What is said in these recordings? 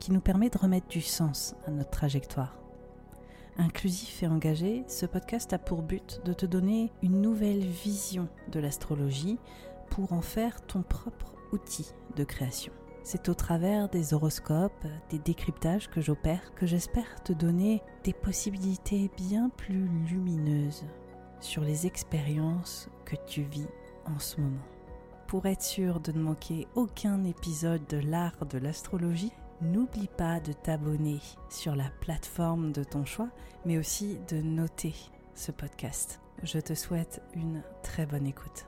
qui nous permet de remettre du sens à notre trajectoire. Inclusif et engagé, ce podcast a pour but de te donner une nouvelle vision de l'astrologie pour en faire ton propre outil de création. C'est au travers des horoscopes, des décryptages que j'opère que j'espère te donner des possibilités bien plus lumineuses sur les expériences que tu vis en ce moment. Pour être sûr de ne manquer aucun épisode de l'art de l'astrologie, n'oublie pas de t'abonner sur la plateforme de ton choix, mais aussi de noter ce podcast. Je te souhaite une très bonne écoute.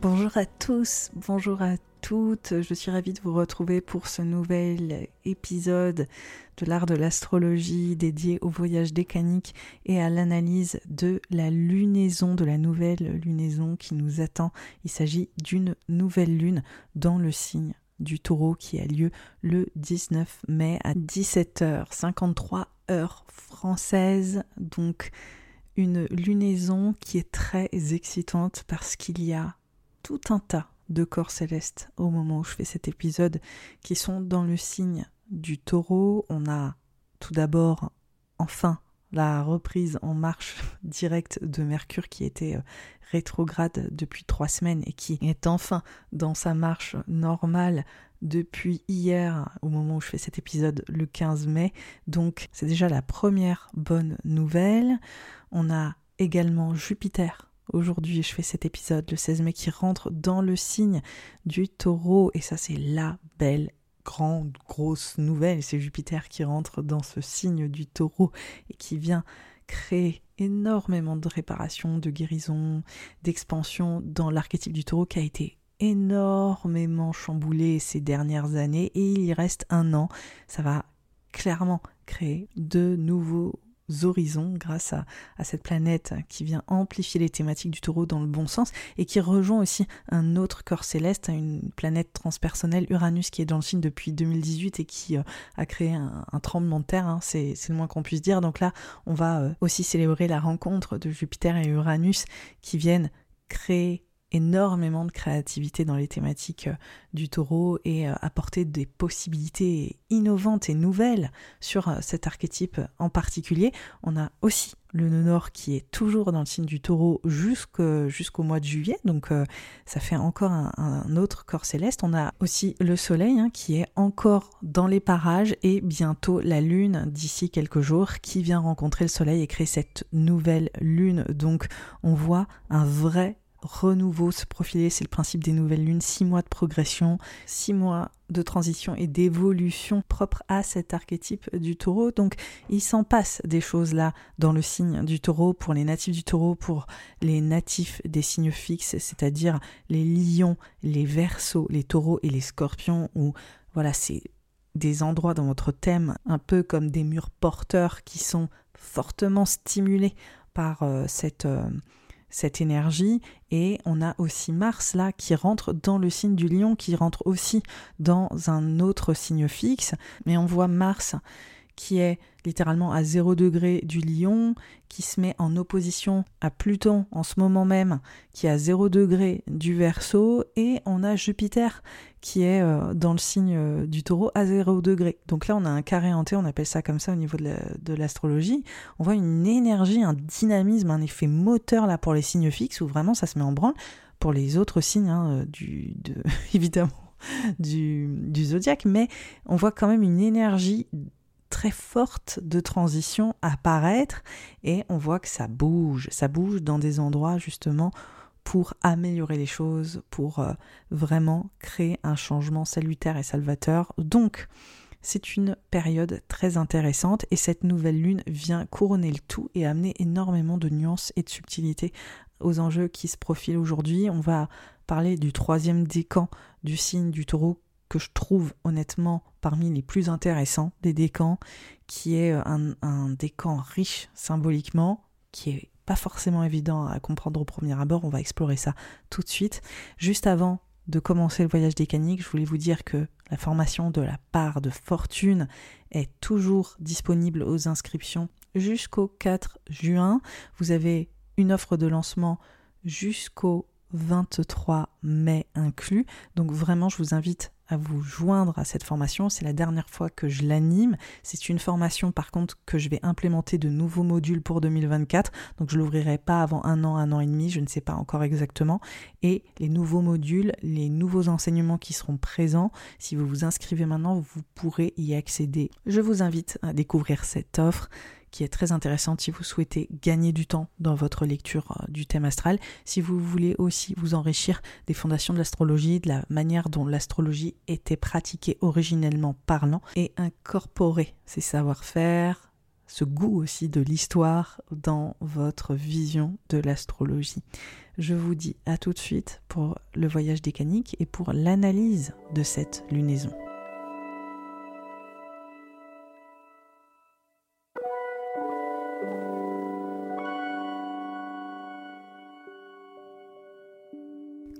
Bonjour à tous, bonjour à toutes, je suis ravie de vous retrouver pour ce nouvel épisode de l'art de l'astrologie dédié au voyage décanique et à l'analyse de la lunaison, de la nouvelle lunaison qui nous attend. Il s'agit d'une nouvelle lune dans le signe du taureau qui a lieu le 19 mai à 17h53 heure française. Donc une lunaison qui est très excitante parce qu'il y a tout un tas de corps célestes au moment où je fais cet épisode qui sont dans le signe du taureau. On a tout d'abord enfin la reprise en marche directe de Mercure qui était euh, rétrograde depuis trois semaines et qui est enfin dans sa marche normale depuis hier au moment où je fais cet épisode le 15 mai. Donc c'est déjà la première bonne nouvelle. On a également Jupiter Aujourd'hui, je fais cet épisode le 16 mai qui rentre dans le signe du taureau et ça c'est la belle grande grosse nouvelle, c'est Jupiter qui rentre dans ce signe du taureau et qui vient créer énormément de réparation, de guérison, d'expansion dans l'archétype du taureau qui a été énormément chamboulé ces dernières années et il y reste un an. Ça va clairement créer de nouveaux horizons grâce à, cette planète qui vient amplifier les thématiques du taureau dans le bon sens et qui rejoint aussi un autre corps céleste, une planète transpersonnelle, Uranus, qui est dans le signe depuis 2018 et qui euh, a créé un, tremblement de terre, hein, c'est le moins qu'on puisse dire. Donc là, on va euh, aussi célébrer la rencontre de Jupiter et Uranus qui viennent créer énormément de créativité dans les thématiques euh, du taureau et euh, apporter des possibilités innovantes et nouvelles sur euh, cet archétype en particulier. On a aussi le nœud nord qui est toujours dans le signe du taureau jusqu'au mois de juillet, donc ça fait encore un, autre corps céleste. On a aussi le soleil hein, qui est encore dans les parages et bientôt la lune d'ici quelques jours qui vient rencontrer le soleil et créer cette nouvelle lune. Donc on voit un vrai renouveau se profiler, c'est le principe des nouvelles lunes, six mois de progression, six mois de transition et d'évolution propre à cet archétype du taureau. Donc il s'en passe des choses là dans le signe du taureau pour les natifs du taureau, pour les natifs des signes fixes, c'est-à-dire les lions, les versos, les taureaux et les scorpions, où voilà, c'est des endroits dans votre thème, un peu comme des murs porteurs qui sont fortement stimulés par euh, cette... Euh, cette énergie et on a aussi Mars là qui rentre dans le signe du lion qui rentre aussi dans un autre signe fixe. Mais on voit Mars qui est littéralement à 0 degré du lion, qui se met en opposition à Pluton en ce moment même, qui est à 0 degré du verso, et on a Jupiter qui est euh, dans le signe euh, du taureau à 0 degré. Donc là, on a un carré hanté, on appelle ça comme ça au niveau de l'astrologie. on voit une énergie, un dynamisme, un effet moteur là pour les signes fixes, où vraiment ça se met en branle. Pour les autres signes, hein, euh, du, de, évidemment, du, du zodiaque, mais on voit quand même une énergie très forte de transition apparaître et on voit que ça bouge, ça bouge dans des endroits justement pour améliorer les choses, pour euh, vraiment créer un changement salutaire et salvateur. Donc, c'est une période très intéressante et cette nouvelle lune vient couronner le tout et amener énormément de nuances et de subtilités aux enjeux qui se profilent aujourd'hui. On va parler du troisième décan du signe du taureau que je trouve honnêtement parmi les plus intéressants des décans, qui est un, un décan riche symboliquement, qui est pas forcément évident à comprendre au premier abord, on va explorer ça tout de suite. Juste avant de commencer le voyage décanique, je voulais vous dire que la formation de la part de fortune est toujours disponible aux inscriptions jusqu'au 4 juin. Vous avez une offre de lancement jusqu'au 23 mai inclus. Donc vraiment, je vous invite à vous joindre à cette formation. C'est la dernière fois que je l'anime. C'est une formation par contre que je vais implémenter de nouveaux modules pour 2024. Donc je l'ouvrirai pas avant un an, un an et demi, je ne sais pas encore exactement. Et les nouveaux modules, les nouveaux enseignements qui seront présents, si vous vous inscrivez maintenant, vous pourrez y accéder. Je vous invite à découvrir cette offre qui est très intéressante si vous souhaitez gagner du temps dans votre lecture euh, du thème astral, si vous voulez aussi vous enrichir des fondations de l'astrologie, de la manière dont l'astrologie était pratiquée originellement parlant, et incorporer ces savoir-faire, ce goût aussi de l'histoire dans votre vision de l'astrologie. Je vous dis à tout de suite pour le voyage décanique et pour l'analyse de cette lunaison.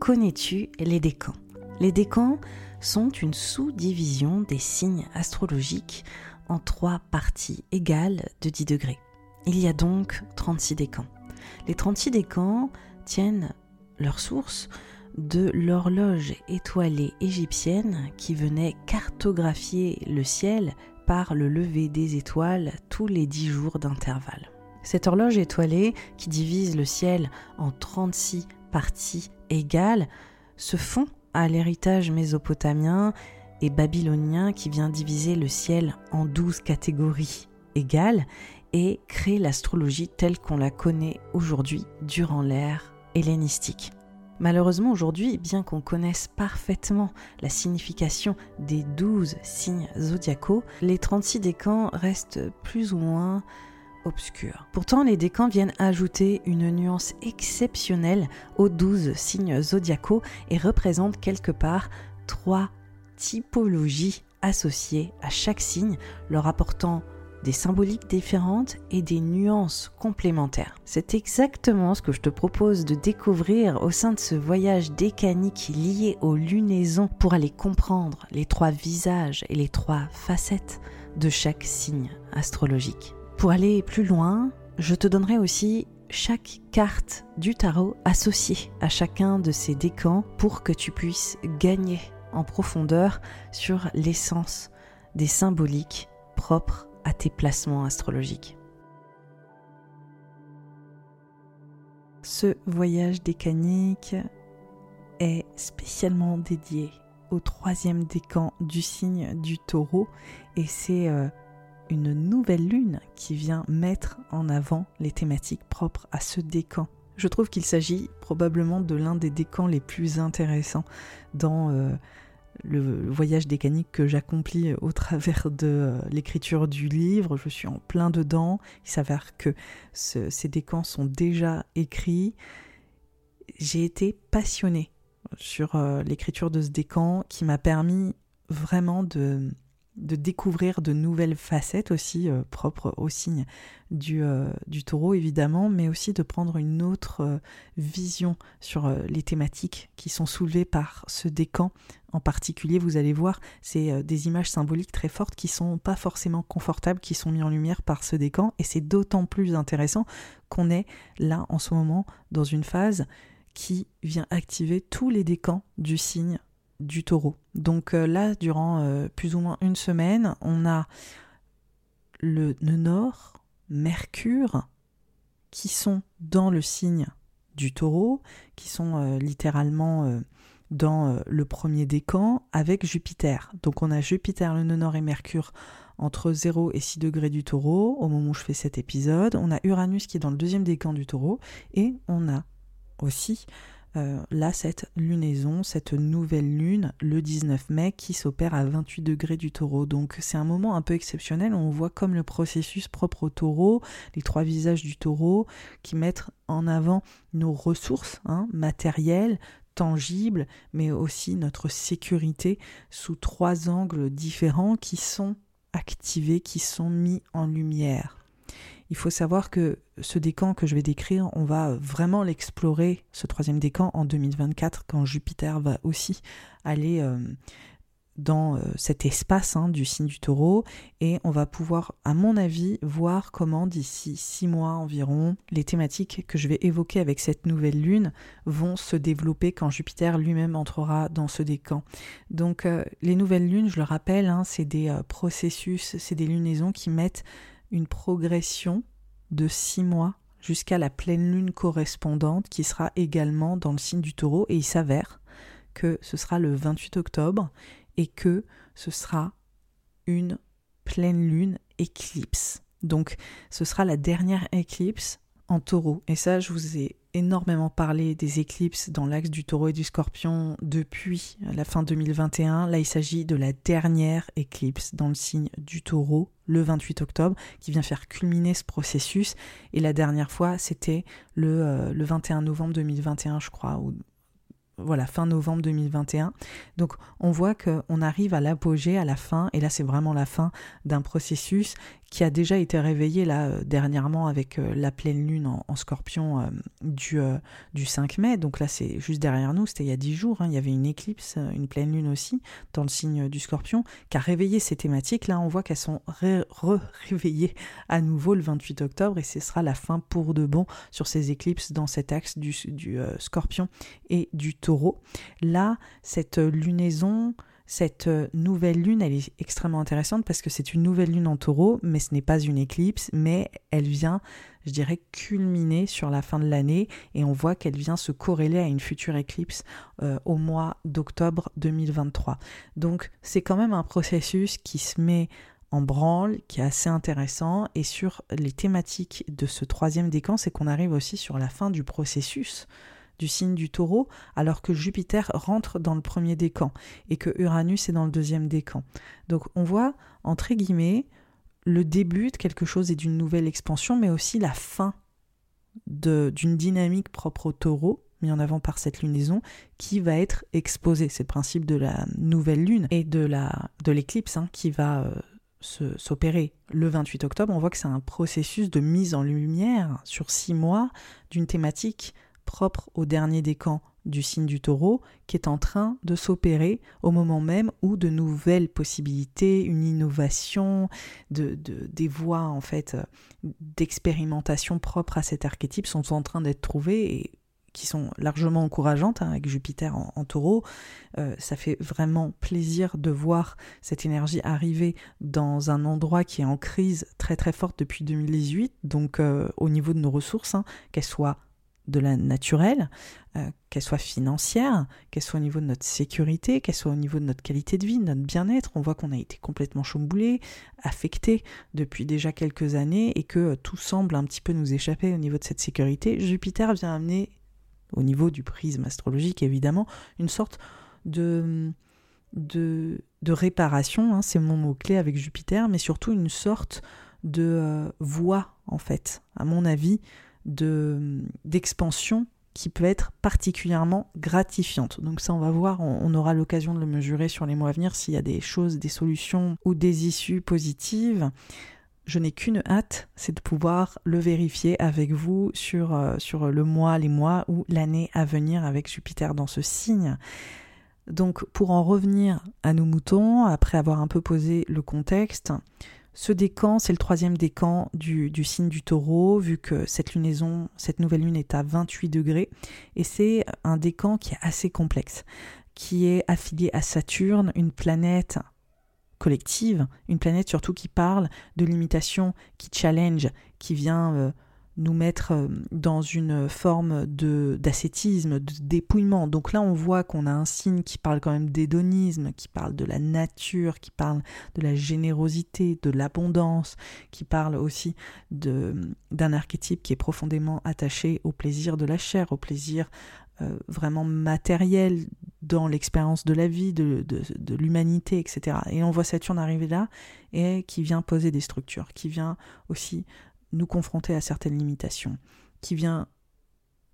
Connais-tu les décans? Les décans sont une sous-division des signes astrologiques en trois parties égales de 10 degrés. Il y a donc 36 décans. Les 36 décans tiennent leur source de l'horloge étoilée égyptienne qui venait cartographier le ciel par le lever des étoiles tous les 10 jours d'intervalle. Cette horloge étoilée qui divise le ciel en 36 parties égales se font à l'héritage mésopotamien et babylonien qui vient diviser le ciel en douze catégories égales et créer l'astrologie telle qu'on la connaît aujourd'hui durant l'ère hellénistique. Malheureusement aujourd'hui, bien qu'on connaisse parfaitement la signification des douze signes zodiacaux, les 36 décans restent plus ou moins Pourtant, les décans viennent ajouter une nuance exceptionnelle aux douze signes zodiacaux et représentent quelque part trois typologies associées à chaque signe, leur apportant des symboliques différentes et des nuances complémentaires. C'est exactement ce que je te propose de découvrir au sein de ce voyage décanique lié aux lunaisons pour aller comprendre les trois visages et les trois facettes de chaque signe astrologique. Pour aller plus loin, je te donnerai aussi chaque carte du tarot associée à chacun de ces décans pour que tu puisses gagner en profondeur sur l'essence des symboliques propres à tes placements astrologiques. Ce voyage décanique est spécialement dédié au troisième décan du signe du taureau et c'est euh, une nouvelle lune qui vient mettre en avant les thématiques propres à ce décan. Je trouve qu'il s'agit probablement de l'un des décans les plus intéressants dans euh, le voyage décanique que j'accomplis au travers de euh, l'écriture du livre. Je suis en plein dedans. Il s'avère que ces décans sont déjà écrits. J'ai été passionnée sur euh, l'écriture de ce décan qui m'a permis vraiment de de découvrir de nouvelles facettes aussi euh, propres au signe du, euh, du, taureau évidemment, mais aussi de prendre une autre euh, vision sur les thématiques qui sont soulevées par ce décan. En particulier, vous allez voir, c'est des images symboliques très fortes qui sont pas forcément confortables, qui sont mises en lumière par ce décan, et c'est d'autant plus intéressant qu'on est là en ce moment dans une phase qui vient activer tous les décans du signe du taureau. Donc euh, là, durant euh, plus ou moins une semaine, on a le nœud Mercure, qui sont dans le signe du taureau, qui sont euh, littéralement dans le premier décan, avec Jupiter. Donc on a Jupiter, le nœud et Mercure entre 0 et 6 degrés du taureau au moment où je fais cet épisode. On a Uranus qui est dans le deuxième décan du taureau. Et on a aussi euh, là cette lunaison, cette nouvelle lune, le 19 mai, qui s'opère à 28 degrés du taureau. Donc c'est un moment un peu exceptionnel, on voit comme le processus propre au taureau, les trois visages du taureau, qui mettent en avant nos ressources hein, matérielles, tangible, mais aussi notre sécurité sous trois angles différents qui sont activés, qui sont mis en lumière. Il faut savoir que ce décan que je vais décrire, on va vraiment l'explorer, ce troisième décan, en 2024, quand Jupiter va aussi aller euh, dans euh, cet espace hein, du signe du taureau et on va pouvoir, à mon avis, voir comment d'ici six mois environ, les thématiques que je vais évoquer avec cette nouvelle lune vont se développer quand Jupiter lui-même entrera dans ce décan. Donc euh, les nouvelles lunes, je le rappelle, hein, c'est des processus, c'est des lunaisons qui mettent une progression de six mois jusqu'à la pleine lune correspondante qui sera également dans le signe du taureau et il s'avère que ce sera le 28 octobre et que ce sera une pleine lune éclipse. Donc ce sera la dernière éclipse en taureau. Et ça, je vous ai énormément parlé des éclipses dans l'axe du taureau et du scorpion depuis la fin 2021. Là, il s'agit de la dernière éclipse dans le signe du taureau, le 28 octobre, qui vient faire culminer ce processus. Et la dernière fois, c'était le, euh, le 21 novembre 2021, je crois, ou voilà, fin novembre 2021. Donc on voit qu'on arrive à l'apogée, à la fin, et là c'est vraiment la fin d'un processus qui a déjà été réveillé là euh, dernièrement avec euh, la pleine lune en, scorpion euh, du, du 5 mai. Donc là c'est juste derrière nous, c'était il y a 10 jours, hein. il y avait une éclipse, une pleine lune aussi dans le signe du scorpion qui a réveillé ces thématiques. Là on voit qu'elles sont réveillées à nouveau le 28 octobre et ce sera la fin pour de bon sur ces éclipses dans cet axe du scorpion et du taureau. Là cette lunaison cette euh, nouvelle lune, elle est extrêmement intéressante parce que c'est une nouvelle lune en taureau, mais ce n'est pas une éclipse, mais elle vient, je dirais, culminer sur la fin de l'année et on voit qu'elle vient se corréler à une future éclipse euh, au mois d'octobre 2023. Donc c'est quand même un processus qui se met en branle, qui est assez intéressant. Et sur les thématiques de ce troisième décan, c'est qu'on arrive aussi sur la fin du processus du signe du taureau, alors que Jupiter rentre dans le premier décan et que Uranus est dans le deuxième décan. Donc on voit, entre guillemets, le début de quelque chose et d'une nouvelle expansion, mais aussi la fin d'une dynamique propre au taureau, mis en avant par cette lunaison, qui va être exposée. C'est le principe de la nouvelle lune et de l'éclipse de hein, qui va euh, s'opérer le 28 octobre. On voit que c'est un processus de mise en lumière sur six mois d'une thématique propre au dernier décan du signe du taureau qui est en train de s'opérer au moment même où de nouvelles possibilités, une innovation, de, des voies en fait d'expérimentation propres à cet archétype sont en train d'être trouvées et qui sont largement encourageantes hein, avec Jupiter en, taureau. Euh, ça fait vraiment plaisir de voir cette énergie arriver dans un endroit qui est en crise très très forte depuis 2018, donc euh, au niveau de nos ressources, hein, qu'elles soient de la naturelle, euh, qu'elle soit financière, qu'elle soit au niveau de notre sécurité, qu'elle soit au niveau de notre qualité de vie, notre bien-être. On voit qu'on a été complètement chamboulé, affecté depuis déjà quelques années et que tout semble un petit peu nous échapper au niveau de cette sécurité. Jupiter vient amener, au niveau du prisme astrologique évidemment, une sorte de, de, de réparation, hein, c'est mon mot-clé avec Jupiter, mais surtout une sorte de euh, voie en fait, à mon avis, d'expansion qui peut être particulièrement gratifiante. Donc ça, on va voir, on, aura l'occasion de le mesurer sur les mois à venir s'il y a des choses, des solutions ou des issues positives. Je n'ai qu'une hâte, c'est de pouvoir le vérifier avec vous sur, euh, sur le mois, les mois ou l'année à venir avec Jupiter dans ce signe. Donc pour en revenir à nos moutons, après avoir un peu posé le contexte, ce décan, c'est le troisième décan du, signe du taureau, vu que cette lunaison, cette nouvelle lune est à 28 degrés. Et c'est un décan qui est assez complexe, qui est affilié à Saturne, une planète collective, une planète surtout qui parle de limitation, qui challenge, qui vient euh, nous mettre euh, dans une forme de d'ascétisme, de dépouillement. Donc là, on voit qu'on a un signe qui parle quand même d'hédonisme, qui parle de la nature, qui parle de la générosité, de l'abondance, qui parle aussi d'un archétype qui est profondément attaché au plaisir de la chair, au plaisir euh, vraiment matériel dans l'expérience de la vie, de, l'humanité, etc. Et on voit Saturne arriver là et qui vient poser des structures, qui vient aussi nous confronter à certaines limitations, qui vient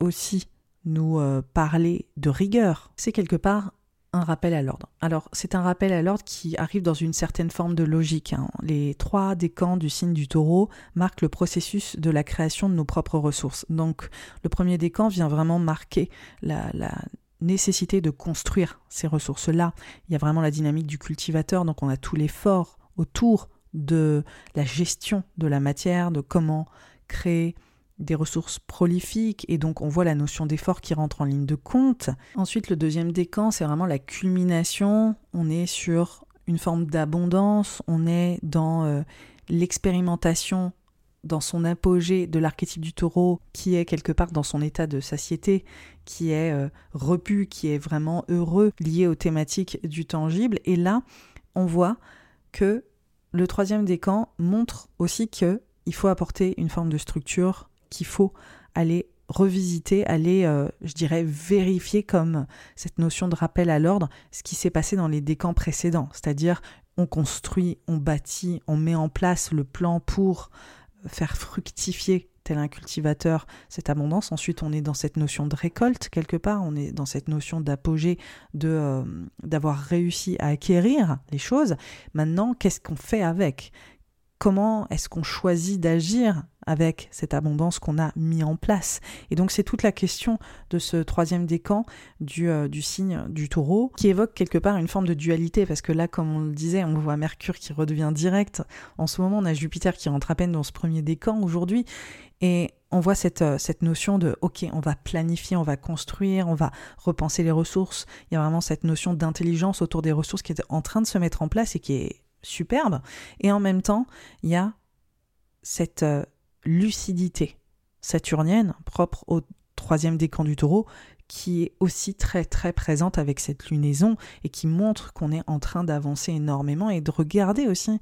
aussi nous euh, parler de rigueur. C'est quelque part un rappel à l'ordre. Alors, c'est un rappel à l'ordre qui arrive dans une certaine forme de logique. Hein. Les trois décans du signe du taureau marquent le processus de la création de nos propres ressources. Donc, le premier décan vient vraiment marquer la, la nécessité de construire ces ressources-là. Il y a vraiment la dynamique du cultivateur, donc on a tout l'effort autour de la gestion de la matière, de comment créer des ressources prolifiques et donc on voit la notion d'effort qui rentre en ligne de compte. Ensuite, le deuxième décan, c'est vraiment la culmination. On est sur une forme d'abondance, on est dans euh, l'expérimentation dans son apogée de l'archétype du taureau, qui est quelque part dans son état de satiété, qui est euh, repu, qui est vraiment heureux, lié aux thématiques du tangible. Et là, on voit que le troisième décan montre aussi que il faut apporter une forme de structure qu'il faut aller revisiter, aller, euh, je dirais, vérifier comme cette notion de rappel à l'ordre, ce qui s'est passé dans les décans précédents. C'est-à-dire, on construit, on bâtit, on met en place le plan pour faire fructifier tel un cultivateur cette abondance. Ensuite, on est dans cette notion de récolte quelque part, on est dans cette notion d'apogée, de euh, d'avoir réussi à acquérir les choses. Maintenant, qu'est-ce qu'on fait avec? Comment est-ce qu'on choisit d'agir avec cette abondance qu'on a mis en place? Et donc c'est toute la question de ce troisième décan du, euh, du signe du taureau qui évoque quelque part une forme de dualité parce que là comme on le disait on voit Mercure qui redevient direct. En ce moment on a Jupiter qui rentre à peine dans ce premier décan aujourd'hui et on voit cette, euh, cette notion de ok on va planifier, on va construire, on va repenser les ressources. Il y a vraiment cette notion d'intelligence autour des ressources qui est en train de se mettre en place et qui est superbe. Et en même temps, il y a cette euh, lucidité saturnienne propre au troisième décan du taureau qui est aussi très très présente avec cette lunaison et qui montre qu'on est en train d'avancer énormément et de regarder aussi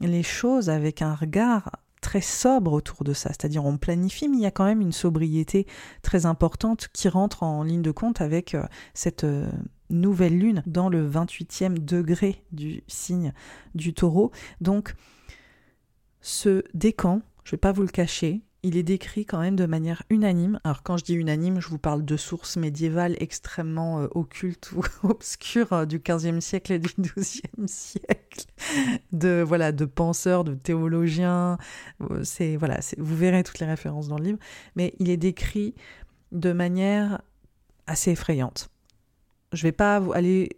les choses avec un regard très sobre autour de ça. C'est-à-dire on planifie, mais il y a quand même une sobriété très importante qui rentre en ligne de compte avec euh, cette euh, nouvelle lune dans le 28e degré du signe du taureau. Donc ce décan, je ne vais pas vous le cacher, il est décrit quand même de manière unanime. Alors quand je dis unanime, je vous parle de sources médiévales extrêmement euh, occultes ou obscures euh, du XVe siècle et du XIIe siècle, de voilà, de penseurs, de théologiens. Euh, c'est voilà, vous verrez toutes les références dans le livre, mais il est décrit de manière assez effrayante. Je vais pas aller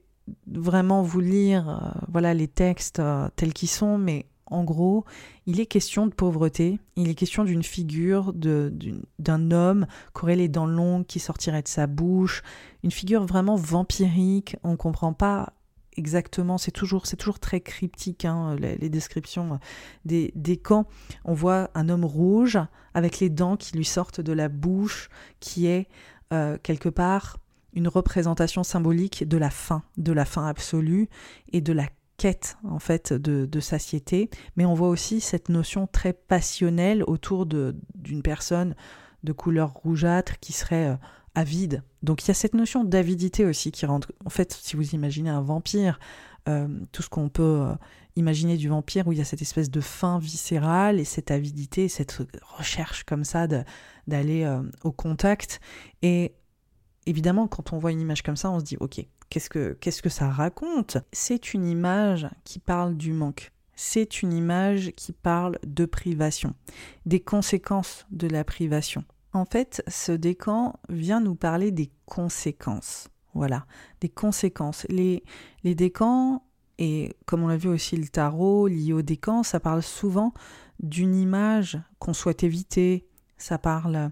vraiment vous lire voilà les textes tels qu'ils sont, mais en gros, il est question de pauvreté, il est question d'une figure, d'un homme qui aurait les dents longues qui sortirait de sa bouche, une figure vraiment vampirique, on ne comprend pas exactement, c'est toujours, toujours très cryptique, hein, les, descriptions des, des camps. On voit un homme rouge avec les dents qui lui sortent de la bouche, qui est euh, quelque part une représentation symbolique de la faim, de la faim absolue et de la quête en fait de, satiété, mais on voit aussi cette notion très passionnelle autour d'une personne de couleur rougeâtre qui serait euh, avide. Donc il y a cette notion d'avidité aussi qui rentre. En fait, si vous imaginez un vampire, euh, tout ce qu'on peut euh, imaginer du vampire où il y a cette espèce de faim viscérale et cette avidité, cette recherche comme ça d'aller au contact. Et évidemment, quand on voit une image comme ça, on se dit ok, Qu'est-ce que, qu'est-ce que ça raconte? C'est une image qui parle du manque. C'est une image qui parle de privation, des conséquences de la privation. En fait, ce décan vient nous parler des conséquences. Voilà, des conséquences. Les, les décans, et comme on l'a vu aussi le tarot lié au décan, ça parle souvent d'une image qu'on souhaite éviter. Ça parle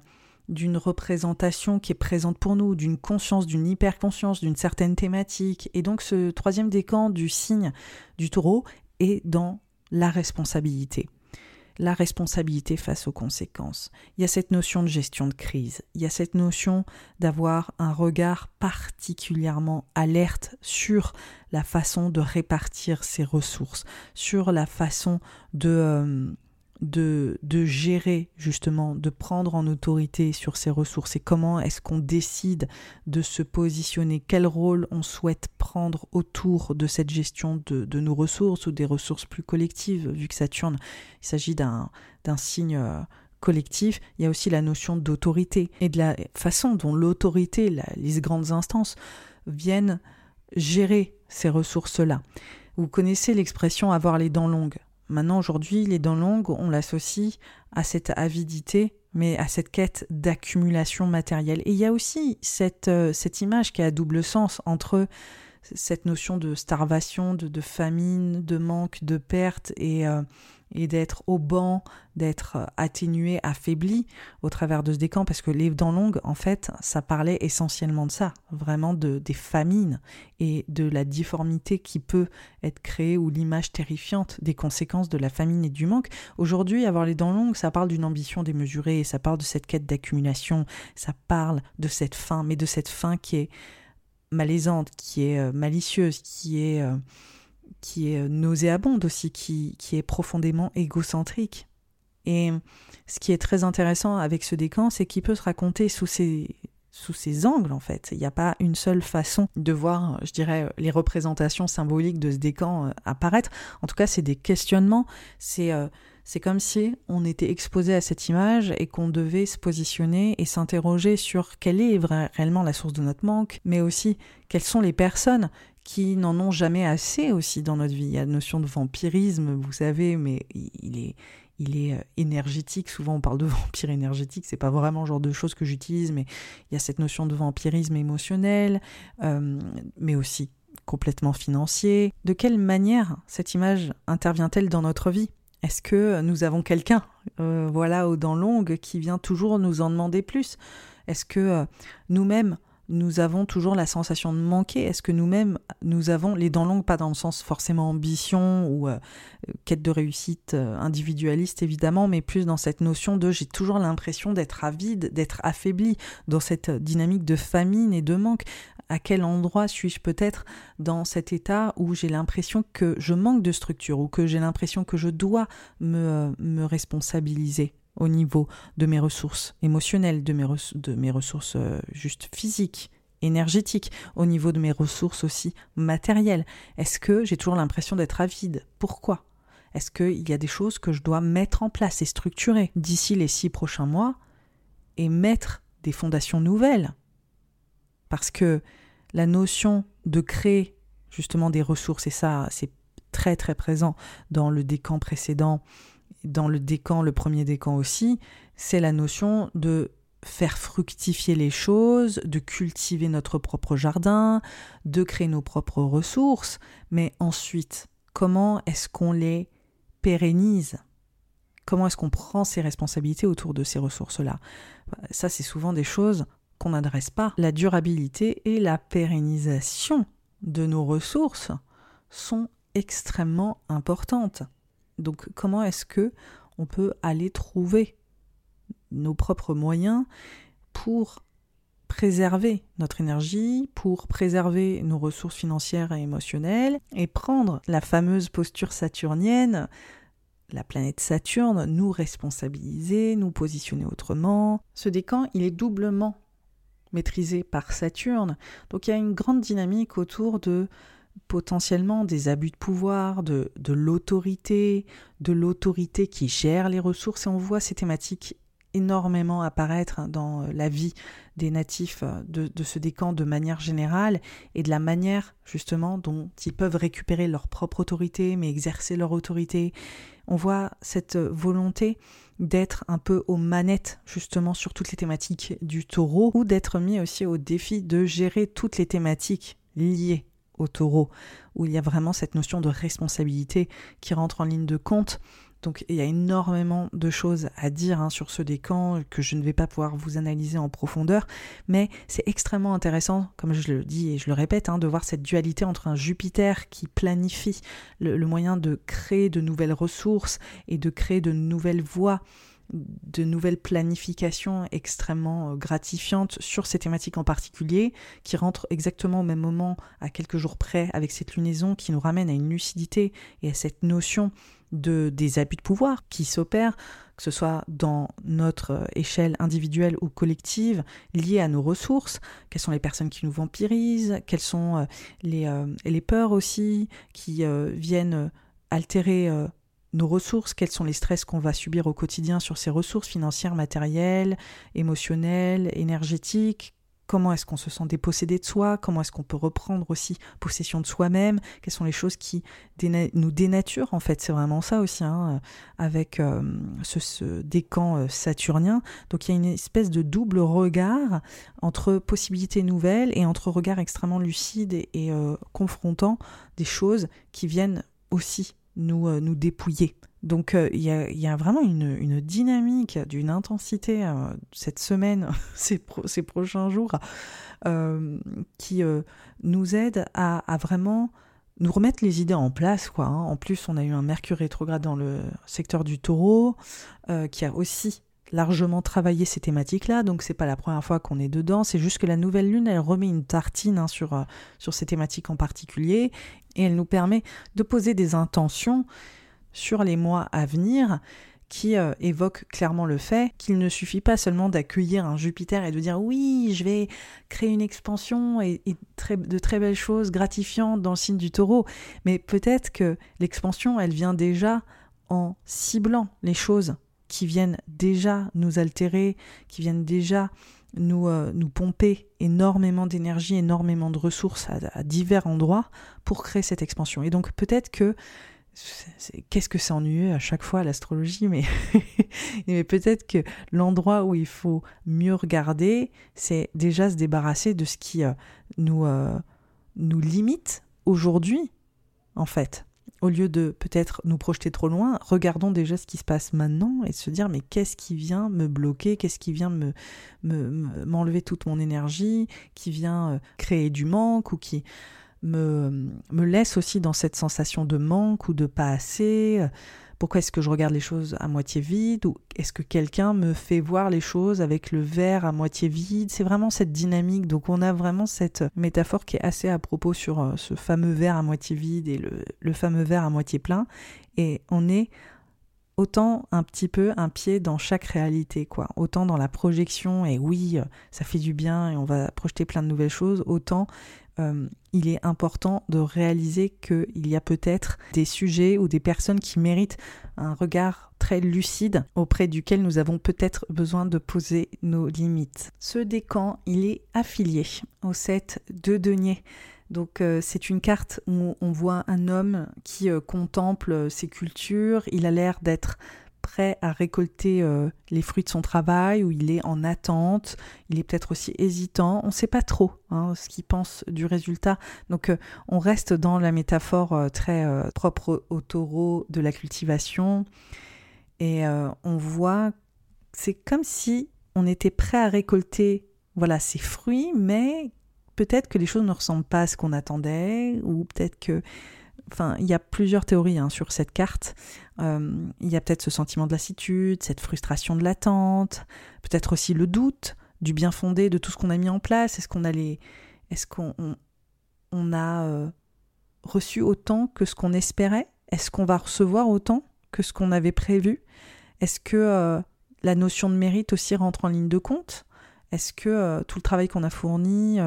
d'une représentation qui est présente pour nous, d'une conscience, d'une hyperconscience, d'une certaine thématique. Et donc ce troisième décan du signe du taureau est dans la responsabilité. La responsabilité face aux conséquences. Il y a cette notion de gestion de crise. Il y a cette notion d'avoir un regard particulièrement alerte sur la façon de répartir ses ressources, sur la façon de... Euh, de, de gérer justement, de prendre en autorité sur ces ressources et comment est-ce qu'on décide de se positionner, quel rôle on souhaite prendre autour de cette gestion de, de nos ressources ou des ressources plus collectives, vu que Saturne, il s'agit d'un signe euh, collectif, il y a aussi la notion d'autorité et de la façon dont l'autorité, les grandes instances viennent gérer ces ressources-là. Vous connaissez l'expression avoir les dents longues. Maintenant, aujourd'hui, les dents longues, on l'associe à cette avidité, mais à cette quête d'accumulation matérielle. Et il y a aussi cette, euh, cette image qui a double sens entre cette notion de starvation, de, famine, de manque, de perte et, euh, et d'être au banc, d'être euh, atténué, affaibli au travers de ce décan, parce que les dents longues, en fait, ça parlait essentiellement de ça, vraiment de, des famines et de la difformité qui peut être créée ou l'image terrifiante des conséquences de la famine et du manque. Aujourd'hui, avoir les dents longues, ça parle d'une ambition démesurée, ça parle de cette quête d'accumulation, ça parle de cette faim, mais de cette faim qui est malaisante, qui est euh, malicieuse, qui est... Euh, qui est nauséabonde aussi, qui, qui est profondément égocentrique. Et ce qui est très intéressant avec ce décan, c'est qu'il peut se raconter sous ces, sous ces angles, en fait. Il n'y a pas une seule façon de voir, je dirais, les représentations symboliques de ce décan euh, apparaître. En tout cas, c'est des questionnements. C'est euh, c'est comme si on était exposé à cette image et qu'on devait se positionner et s'interroger sur quelle est réellement la source de notre manque, mais aussi quelles sont les personnes qui n'en ont jamais assez aussi dans notre vie. Il y a la notion de vampirisme, vous savez, mais il est, il est euh, énergétique. Souvent, on parle de vampire énergétique. C'est pas vraiment le genre de choses que j'utilise, mais il y a cette notion de vampirisme émotionnel, euh, mais aussi complètement financier. De quelle manière cette image intervient-elle dans notre vie? Est-ce que nous avons quelqu'un, euh, voilà, aux dents longues, qui vient toujours nous en demander plus? Est-ce que nous-mêmes nous avons toujours la sensation de manquer. Est-ce que nous-mêmes, nous avons les dents longues, pas dans le sens forcément ambition ou euh, quête de réussite euh, individualiste évidemment, mais plus dans cette notion de j'ai toujours l'impression d'être avide, d'être affaibli dans cette dynamique de famine et de manque. À quel endroit suis-je peut-être dans cet état où j'ai l'impression que je manque de structure ou que j'ai l'impression que je dois euh, me responsabiliser? Au niveau de mes ressources émotionnelles, de mes, de mes ressources euh, juste physiques, énergétiques, au niveau de mes ressources aussi matérielles. Est-ce que j'ai toujours l'impression d'être avide? Pourquoi? Est-ce qu'il y a des choses que je dois mettre en place et structurer d'ici les six prochains mois et mettre des fondations nouvelles? Parce que la notion de créer justement des ressources, et ça c'est très très présent dans le décan précédent, dans le décan, le premier décan aussi, c'est la notion de faire fructifier les choses, de cultiver notre propre jardin, de créer nos propres ressources, mais ensuite, comment est-ce qu'on les pérennise? Comment est-ce qu'on prend ses responsabilités autour de ces ressources-là? Ça, c'est souvent des choses qu'on n'adresse pas. La durabilité et la pérennisation de nos ressources sont extrêmement importantes. Donc comment est-ce que on peut aller trouver nos propres moyens pour préserver notre énergie, pour préserver nos ressources financières et émotionnelles, et prendre la fameuse posture saturnienne, la planète Saturne, nous responsabiliser, nous positionner autrement. Ce décan, il est doublement maîtrisé par Saturne, donc il y a une grande dynamique autour de potentiellement des abus de pouvoir, de, l'autorité, de l'autorité qui gère les ressources, et on voit ces thématiques énormément apparaître dans la vie des natifs de, de, ce décan de manière générale et de la manière justement dont ils peuvent récupérer leur propre autorité mais exercer leur autorité. On voit cette volonté d'être un peu aux manettes justement sur toutes les thématiques du taureau ou d'être mis aussi au défi de gérer toutes les thématiques liées au taureau, où il y a vraiment cette notion de responsabilité qui rentre en ligne de compte. Donc il y a énormément de choses à dire hein, sur ce décan que je ne vais pas pouvoir vous analyser en profondeur, mais c'est extrêmement intéressant, comme je le dis et je le répète, hein, de voir cette dualité entre un Jupiter qui planifie le moyen de créer de nouvelles ressources et de créer de nouvelles voies de nouvelles planifications extrêmement euh, gratifiantes sur ces thématiques en particulier, qui rentrent exactement au même moment, à quelques jours près, avec cette lunaison qui nous ramène à une lucidité et à cette notion de des abus de pouvoir qui s'opèrent, que ce soit dans notre euh, échelle individuelle ou collective, liée à nos ressources, quelles sont les personnes qui nous vampirisent, quelles sont euh, les, les peurs aussi qui viennent altérer nos ressources, quels sont les stress qu'on va subir au quotidien sur ces ressources financières, matérielles, émotionnelles, énergétiques, comment est-ce qu'on se sent dépossédé de soi, comment est-ce qu'on peut reprendre aussi possession de soi-même, quelles sont les choses qui nous dénaturent en fait, c'est vraiment ça aussi, hein, euh, avec euh, ce, décan euh, saturnien. Donc il y a une espèce de double regard entre possibilités nouvelles et entre regards extrêmement lucides et, confrontant des choses qui viennent aussi nous, nous dépouiller. Donc euh, il y, a, vraiment une, dynamique, d'une intensité euh, cette semaine, ces, prochains jours, euh, qui nous aide à, vraiment nous remettre les idées en place. Quoi, hein. En plus, on a eu un Mercure rétrograde dans le secteur du taureau, qui a aussi largement travaillé ces thématiques-là, donc c'est pas la première fois qu'on est dedans, c'est juste que la nouvelle lune, elle remet une tartine hein, sur, sur ces thématiques en particulier, et elle nous permet de poser des intentions sur les mois à venir qui euh, évoque clairement le fait qu'il ne suffit pas seulement d'accueillir un Jupiter et de dire oui, je vais créer une expansion et, de très belles choses gratifiantes dans le signe du taureau, mais peut-être que l'expansion, elle vient déjà en ciblant les choses qui viennent déjà nous altérer, qui viennent déjà nous, euh, nous pomper énormément d'énergie, énormément de ressources à, divers endroits pour créer cette expansion. Et donc peut-être que qu'est-ce que c'est ennuyeux à chaque fois l'astrologie, mais, mais peut-être que l'endroit où il faut mieux regarder, c'est déjà se débarrasser de ce qui euh, nous, euh, nous limite aujourd'hui, en fait. Au lieu de peut-être nous projeter trop loin, regardons déjà ce qui se passe maintenant et se dire mais qu'est-ce qui vient me bloquer, qu'est-ce qui vient me, m'enlever toute mon énergie, qui vient euh, créer du manque ou qui me, me laisse aussi dans cette sensation de manque ou de pas assez Pourquoi est-ce que je regarde les choses à moitié vide Ou est-ce que quelqu'un me fait voir les choses avec le verre à moitié vide? C'est vraiment cette dynamique. Donc on a vraiment cette métaphore qui est assez à propos sur euh, ce fameux verre à moitié vide et le, le fameux verre à moitié plein. Et on est autant un petit peu un pied dans chaque réalité, quoi. Autant dans la projection, et oui, ça fait du bien et on va projeter plein de nouvelles choses, autant euh, il est important de réaliser qu'il y a peut-être des sujets ou des personnes qui méritent un regard très lucide auprès duquel nous avons peut-être besoin de poser nos limites. Ce décan, il est affilié au set de deniers. Donc euh, c'est une carte où on voit un homme qui euh, contemple ses cultures, il a l'air d'être prêt à récolter euh, les fruits de son travail, ou il est en attente, il est peut-être aussi hésitant, on ne sait pas trop hein, ce qu'il pense du résultat. Donc on reste dans la métaphore très propre au taureau de la cultivation, et on voit, c'est comme si on était prêt à récolter voilà ces fruits, mais peut-être que les choses ne ressemblent pas à ce qu'on attendait, ou peut-être que... Enfin, il y a plusieurs théories hein, sur cette carte. Euh, il y a peut-être ce sentiment de lassitude, cette frustration de l'attente, peut-être aussi le doute du bien fondé de tout ce qu'on a mis en place. Est-ce qu'on a est-ce qu'on on, a euh, reçu autant que ce qu'on espérait? Est-ce qu'on va recevoir autant que ce qu'on avait prévu? Est-ce que euh, la notion de mérite aussi rentre en ligne de compte? Est-ce que tout le travail qu'on a fourni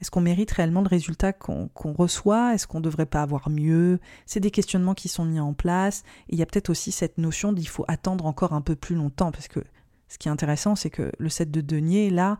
est-ce qu'on mérite réellement le résultat qu'on reçoit? Est-ce qu'on ne devrait pas avoir mieux? C'est des questionnements qui sont mis en place. Il y a peut-être aussi cette notion d'il faut attendre encore un peu plus longtemps, parce que ce qui est intéressant, c'est que le set de denier, là,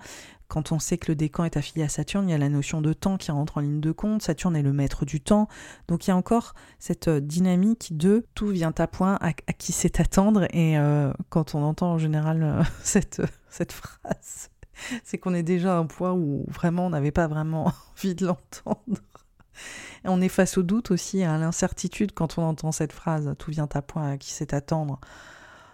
quand on sait que le décan est affilié à Saturne, il y a la notion de temps qui rentre en ligne de compte. Saturne est le maître du temps. Donc il y a encore cette euh, dynamique de tout vient à point, à, qui sait attendre. Et euh, quand on entend en général euh, cette phrase, c'est qu'on est déjà à un point où vraiment on n'avait pas vraiment envie de l'entendre. On est face au doute aussi, à l'incertitude quand on entend cette phrase Tout vient à point, qui sait attendre.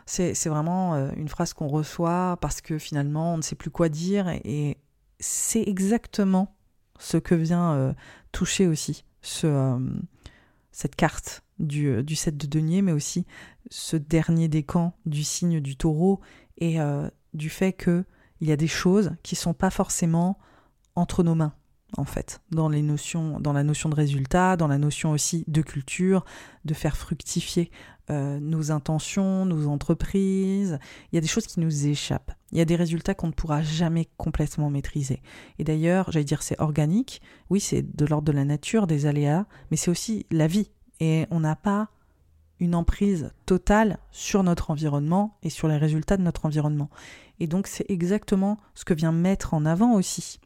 C'est vraiment euh, une phrase qu'on reçoit parce que finalement on ne sait plus quoi dire et c'est exactement ce que vient euh, toucher aussi ce, euh, cette carte du, du set de denier, mais aussi ce dernier décan du signe du taureau et du fait que il y a des choses qui sont pas forcément entre nos mains en fait, dans les notions, dans la notion de résultat, dans la notion aussi de culture, de faire fructifier euh, nos intentions, nos entreprises. Il y a des choses qui nous échappent. Il y a des résultats qu'on ne pourra jamais complètement maîtriser. Et d'ailleurs, j'allais dire c'est organique. Oui, c'est de l'ordre de la nature, des aléas, mais c'est aussi la vie. Et on n'a pas une emprise totale sur notre environnement et sur les résultats de notre environnement. Et donc c'est exactement ce que vient mettre en avant aussi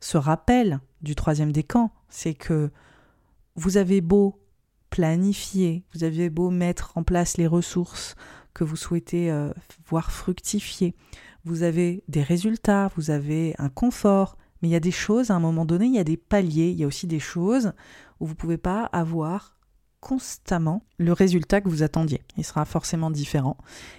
ce rappel du troisième décan, c'est que vous avez beau planifier, vous avez beau mettre en place les ressources que vous souhaitez euh, voir fructifier, vous avez des résultats, vous avez un confort, mais il y a des choses, à un moment donné, il y a des paliers, il y a aussi des choses où vous ne pouvez pas avoir constamment le résultat que vous attendiez. Il sera forcément différent.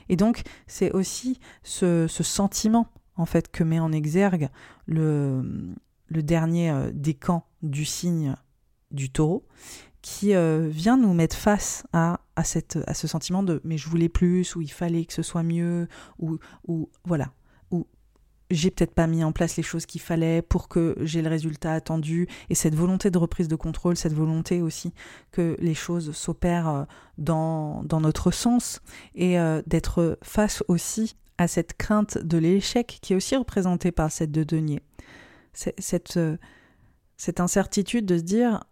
Et donc, c'est aussi ce, sentiment, en fait, que met en exergue le, le dernier euh, décan du signe du taureau, qui euh, vient nous mettre face à, à, à ce sentiment de mais je voulais plus, ou il fallait que ce soit mieux, ou, ou voilà, j'ai peut-être pas mis en place les choses qu'il fallait pour que j'ai le résultat attendu, et cette volonté de reprise de contrôle, cette volonté aussi que les choses s'opèrent euh, dans, dans notre sens, et euh, d'être face aussi à cette crainte de l'échec qui est aussi représentée par cette de denier. Cette, cette incertitude de se dire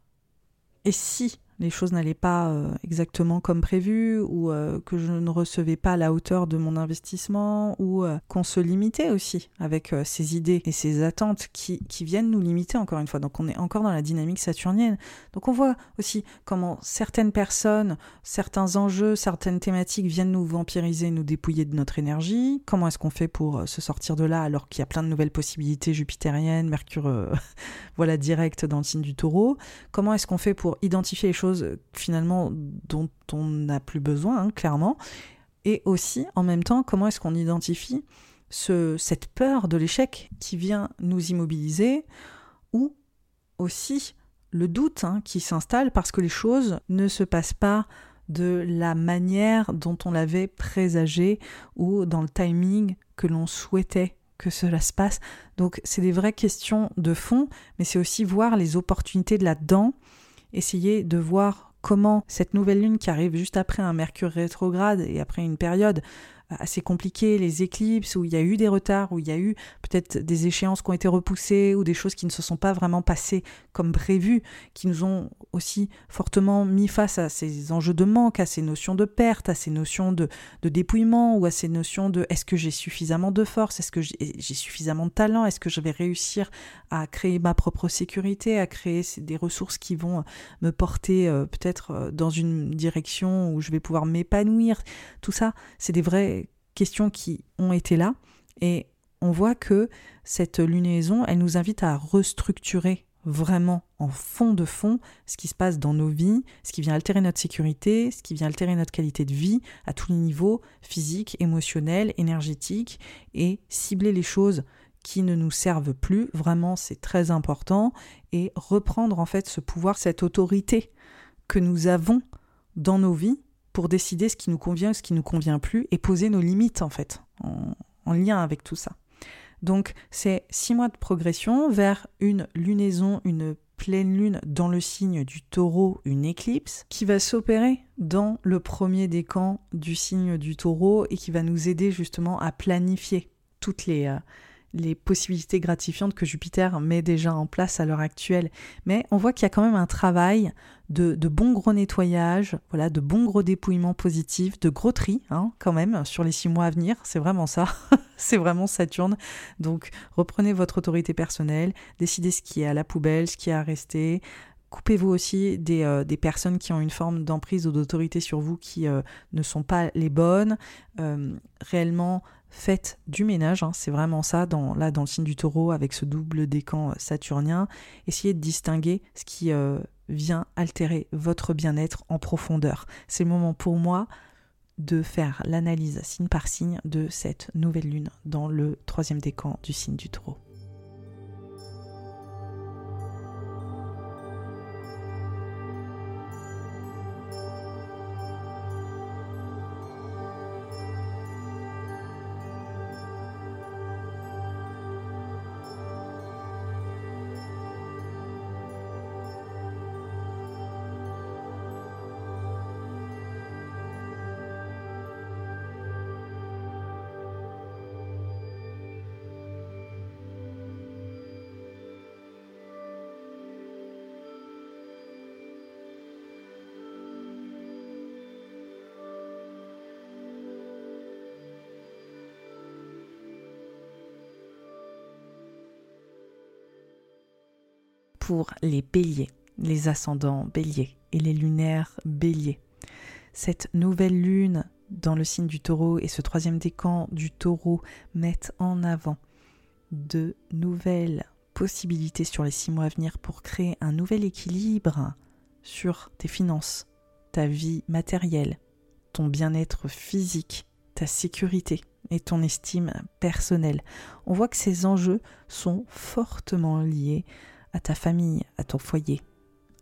et si les choses n'allaient pas euh, exactement comme prévu ou euh, que je ne recevais pas la hauteur de mon investissement ou euh, qu'on se limitait aussi avec ces idées et ces attentes qui, viennent nous limiter encore une fois. Donc on est encore dans la dynamique saturnienne. Donc on voit aussi comment certaines personnes, certains enjeux, certaines thématiques viennent nous vampiriser, nous dépouiller de notre énergie. Comment est-ce qu'on fait pour se sortir de là alors qu'il y a plein de nouvelles possibilités jupitériennes, Mercure voilà direct dans le signe du taureau? Comment est-ce qu'on fait pour identifier les choses finalement dont on n'a plus besoin, hein, clairement. Et aussi, en même temps, comment est-ce qu'on identifie ce, cette peur de l'échec qui vient nous immobiliser ou aussi le doute hein, qui s'installe parce que les choses ne se passent pas de la manière dont on l'avait présagé ou dans le timing que l'on souhaitait que cela se passe. Donc c'est des vraies questions de fond, mais c'est aussi voir les opportunités de là-dedans essayer de voir comment cette nouvelle lune qui arrive juste après un Mercure rétrograde et après une période assez compliqué, les éclipses, où il y a eu des retards, où il y a eu peut-être des échéances qui ont été repoussées, ou des choses qui ne se sont pas vraiment passées comme prévu, qui nous ont aussi fortement mis face à ces enjeux de manque, à ces notions de perte, à ces notions de, de dépouillement, ou à ces notions de est-ce que j'ai suffisamment de force, est-ce que j'ai suffisamment de talent, est-ce que je vais réussir à créer ma propre sécurité, à créer des ressources qui vont me porter euh, peut-être euh, dans une direction où je vais pouvoir m'épanouir. Tout ça, c'est des vrais questions qui ont été là. Et on voit que cette lunaison, elle nous invite à restructurer vraiment en fond de fond ce qui se passe dans nos vies, ce qui vient altérer notre sécurité, ce qui vient altérer notre qualité de vie à tous les niveaux, physique, émotionnel, énergétique, et cibler les choses qui ne nous servent plus, vraiment c'est très important, et reprendre en fait ce pouvoir, cette autorité que nous avons dans nos vies pour décider ce qui nous convient ou ce qui nous convient plus et poser nos limites en fait en, lien avec tout ça. Donc c'est six mois de progression vers une lunaison, une pleine lune dans le signe du taureau, une éclipse, qui va s'opérer dans le premier décan du signe du taureau et qui va nous aider justement à planifier toutes les, euh, les possibilités gratifiantes que Jupiter met déjà en place à l'heure actuelle. Mais on voit qu'il y a quand même un travail de, de bon gros nettoyage, voilà, de bons gros dépouillements positifs, de gros tri hein, quand même sur les six mois à venir. C'est vraiment ça. C'est vraiment Saturne. Donc reprenez votre autorité personnelle, décidez ce qui est à la poubelle, ce qui est à rester. Coupez-vous aussi des, euh, personnes qui ont une forme d'emprise ou d'autorité sur vous qui euh, ne sont pas les bonnes. Euh, réellement, faites du ménage, hein, c'est vraiment ça, dans, là dans le signe du taureau avec ce double décan saturnien. Essayez de distinguer ce qui vient altérer votre bien-être en profondeur. C'est le moment pour moi de faire l'analyse signe par signe de cette nouvelle lune dans le troisième décan du signe du taureau. Pour les béliers, les ascendants béliers et les lunaires béliers. Cette nouvelle lune dans le signe du taureau et ce troisième décan du taureau mettent en avant de nouvelles possibilités sur les six mois à venir pour créer un nouvel équilibre sur tes finances, ta vie matérielle, ton bien-être physique, ta sécurité et ton estime personnelle. On voit que ces enjeux sont fortement liés à ta famille, à ton foyer,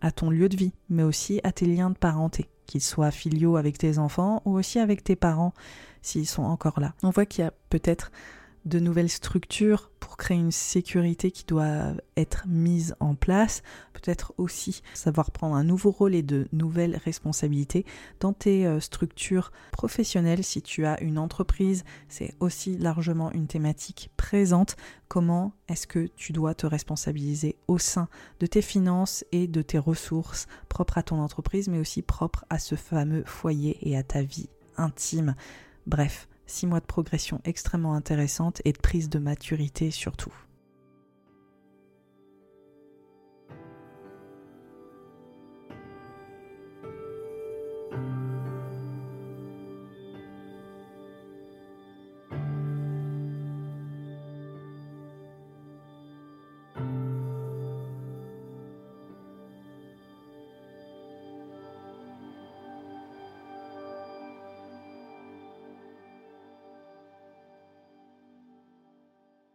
à ton lieu de vie, mais aussi à tes liens de parenté, qu'ils soient filiaux avec tes enfants ou aussi avec tes parents s'ils sont encore là. On voit qu'il y a peut-être de nouvelles structures pour créer une sécurité qui doit être mise en place, peut-être aussi savoir prendre un nouveau rôle et de nouvelles responsabilités dans tes euh, structures professionnelles. Si tu as une entreprise, c'est aussi largement une thématique présente. Comment est-ce que tu dois te responsabiliser au sein de tes finances et de tes ressources propres à ton entreprise, mais aussi propres à ce fameux foyer et à ta vie intime? Bref, Six mois de progression extrêmement intéressante et de prise de maturité surtout.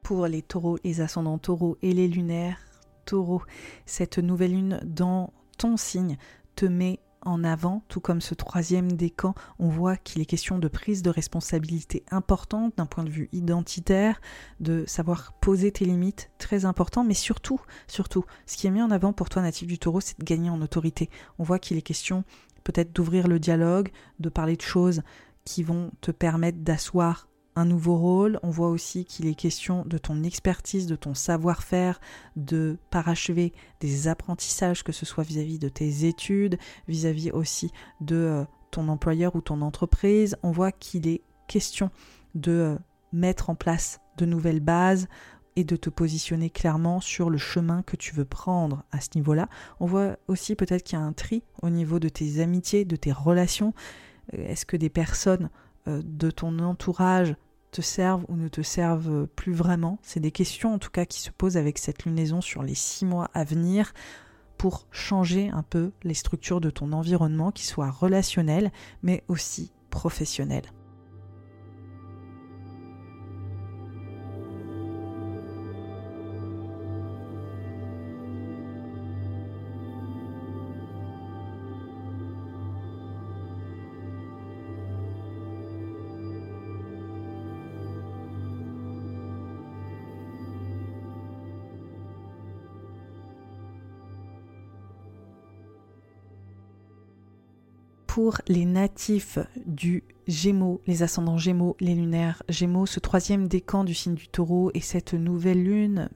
Pour les taureaux, les ascendants taureaux et les lunaires taureaux. Cette nouvelle lune dans ton signe te met en avant, tout comme ce troisième décan, on voit qu'il est question de prise de responsabilité importante d'un point de vue identitaire, de savoir poser tes limites, très important, mais surtout, surtout, ce qui est mis en avant pour toi natif du taureau, c'est de gagner en autorité. On voit qu'il est question peut-être d'ouvrir le dialogue, de parler de choses qui vont te permettre d'asseoir nouveau rôle. On voit aussi qu'il est question de ton expertise, de ton savoir-faire, de parachever des apprentissages, que ce soit vis-à-vis de tes études, vis-à-vis aussi de euh, ton employeur ou ton entreprise. On voit qu'il est question de euh, mettre en place de nouvelles bases et de te positionner clairement sur le chemin que tu veux prendre à ce niveau-là. On voit aussi peut-être qu'il y a un tri au niveau de tes amitiés, de tes relations. Euh, est-ce que des personnes de ton entourage te servent ou ne te servent plus vraiment. C'est des questions en tout cas qui se posent avec cette lunaison sur les six mois à venir pour changer un peu les structures de ton environnement qui soient relationnelles mais aussi professionnelles. Pour les natifs du Gémeaux, les ascendants Gémeaux, les lunaires Gémeaux, ce troisième décan du signe du taureau et cette nouvelle lune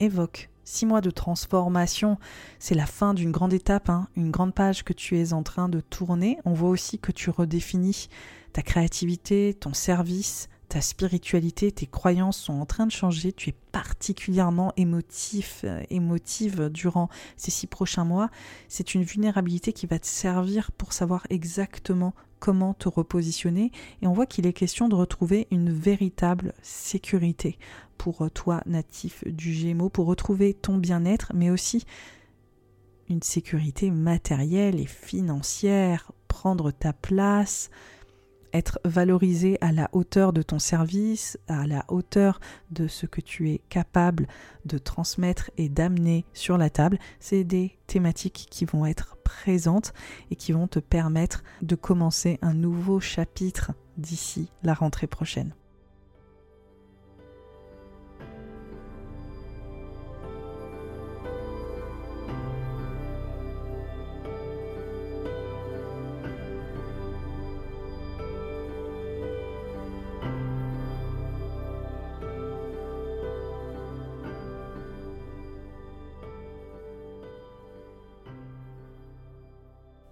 évoque six mois de transformation. C'est la fin d'une grande étape, hein, une grande page que tu es en train de tourner. On voit aussi que tu redéfinis ta créativité, ton service, ta spiritualité, tes croyances sont en train de changer, tu es particulièrement émotif, euh, émotive durant ces six prochains mois, c'est une vulnérabilité qui va te servir pour savoir exactement comment te repositionner. Et on voit qu'il est question de retrouver une véritable sécurité pour euh, toi natif du Gémeaux, pour retrouver ton bien-être, mais aussi une sécurité matérielle et financière, prendre ta place, être valorisé à la hauteur de ton service, à la hauteur de ce que tu es capable de transmettre et d'amener sur la table, c'est des thématiques qui vont être présentes et qui vont te permettre de commencer un nouveau chapitre d'ici la rentrée prochaine.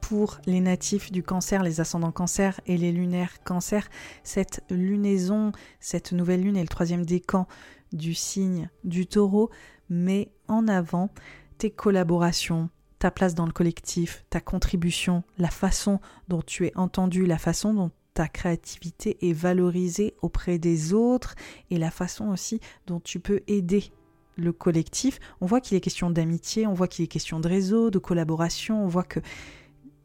Pour les natifs du cancer, les ascendants cancer et les lunaires cancer. Cette lunaison, cette nouvelle lune est le troisième décan du signe du taureau met en avant tes collaborations, ta place dans le collectif, ta contribution, la façon dont tu es entendu, la façon dont ta créativité est valorisée auprès des autres et la façon aussi dont tu peux aider le collectif. On voit qu'il est question d'amitié, on voit qu'il est question de réseau, de collaboration, on voit que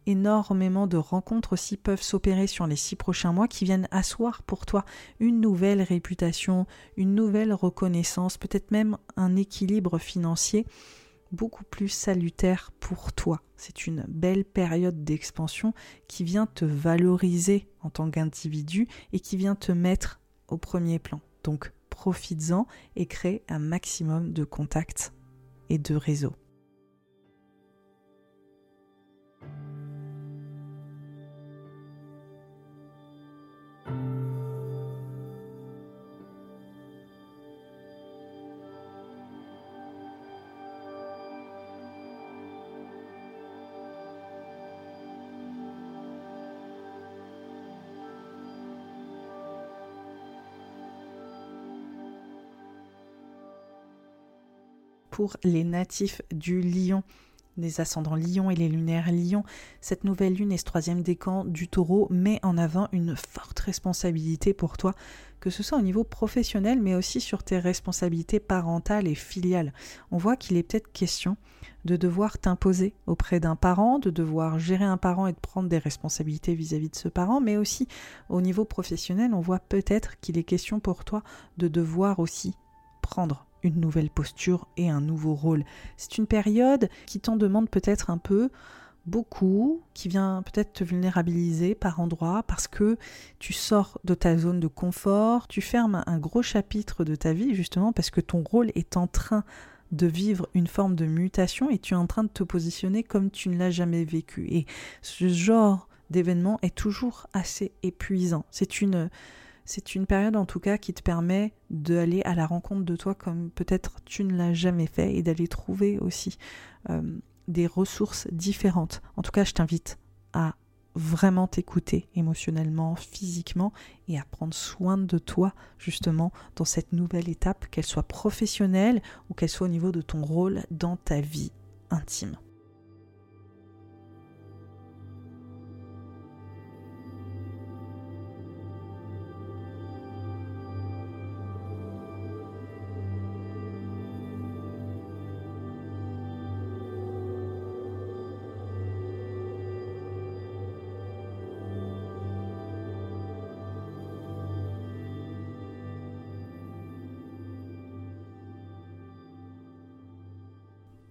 énormément de rencontres aussi peuvent s'opérer sur les six prochains mois qui viennent asseoir pour toi une nouvelle réputation, une nouvelle reconnaissance, peut-être même un équilibre financier beaucoup plus salutaire pour toi. C'est une belle période d'expansion qui vient te valoriser en tant qu'individu et qui vient te mettre au premier plan. Donc profites-en et crée un maximum de contacts et de réseaux. Les natifs du lion, les ascendants lion et les lunaires lion. Cette nouvelle lune et ce troisième décan du taureau met en avant une forte responsabilité pour toi, que ce soit au niveau professionnel, mais aussi sur tes responsabilités parentales et filiales. On voit qu'il est peut-être question de devoir t'imposer auprès d'un parent, de devoir gérer un parent et de prendre des responsabilités vis-à-vis -vis de ce parent, mais aussi au niveau professionnel, on voit peut-être qu'il est question pour toi de devoir aussi prendre une nouvelle posture et un nouveau rôle. C'est une période qui t'en demande peut-être un peu beaucoup, qui vient peut-être te vulnérabiliser par endroits parce que tu sors de ta zone de confort, tu fermes un gros chapitre de ta vie justement parce que ton rôle est en train de vivre une forme de mutation et tu es en train de te positionner comme tu ne l'as jamais vécu. Et ce genre d'événement est toujours assez épuisant. C'est une c'est une période en tout cas qui te permet d'aller à la rencontre de toi comme peut-être tu ne l'as jamais fait et d'aller trouver aussi euh, des ressources différentes. En tout cas, je t'invite à vraiment t'écouter émotionnellement, physiquement et à prendre soin de toi justement dans cette nouvelle étape, qu'elle soit professionnelle ou qu'elle soit au niveau de ton rôle dans ta vie intime.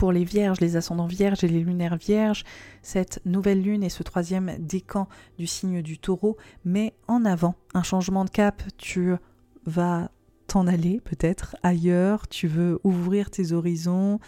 Pour les vierges, les ascendants vierges et les lunaires vierges, cette nouvelle lune et ce troisième décan du signe du taureau met en avant un changement de cap. Tu vas t'en aller peut-être ailleurs, tu veux ouvrir tes horizons,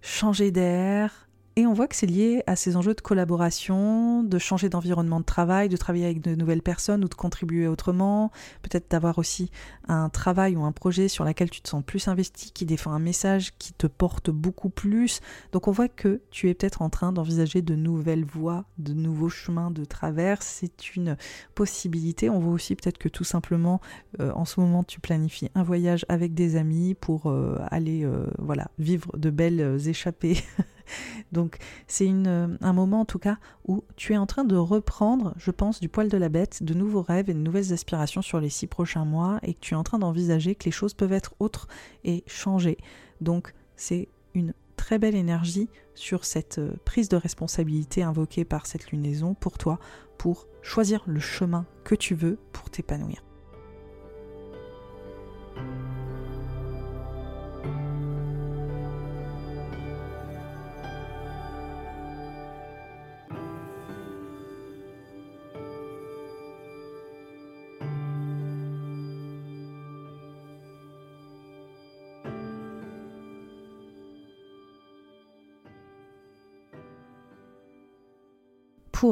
changer d'air, et on voit que c'est lié à ces enjeux de collaboration, de changer d'environnement de travail, de travailler avec de nouvelles personnes ou de contribuer autrement, peut-être d'avoir aussi un travail ou un projet sur lequel tu te sens plus investi, qui défend un message qui te porte beaucoup plus. Donc on voit que tu es peut-être en train d'envisager de nouvelles voies, de nouveaux chemins de traverse. C'est une possibilité. On voit aussi peut-être que tout simplement euh, en ce moment tu planifies un voyage avec des amis pour euh, aller euh, voilà vivre de belles échappées Donc c'est un moment en tout cas où tu es en train de reprendre, je pense, du poil de la bête, de nouveaux rêves et de nouvelles aspirations sur les six prochains mois et que tu es en train d'envisager que les choses peuvent être autres et changer. Donc c'est une très belle énergie sur cette euh, prise de responsabilité invoquée par cette lunaison pour toi, pour choisir le chemin que tu veux pour t'épanouir.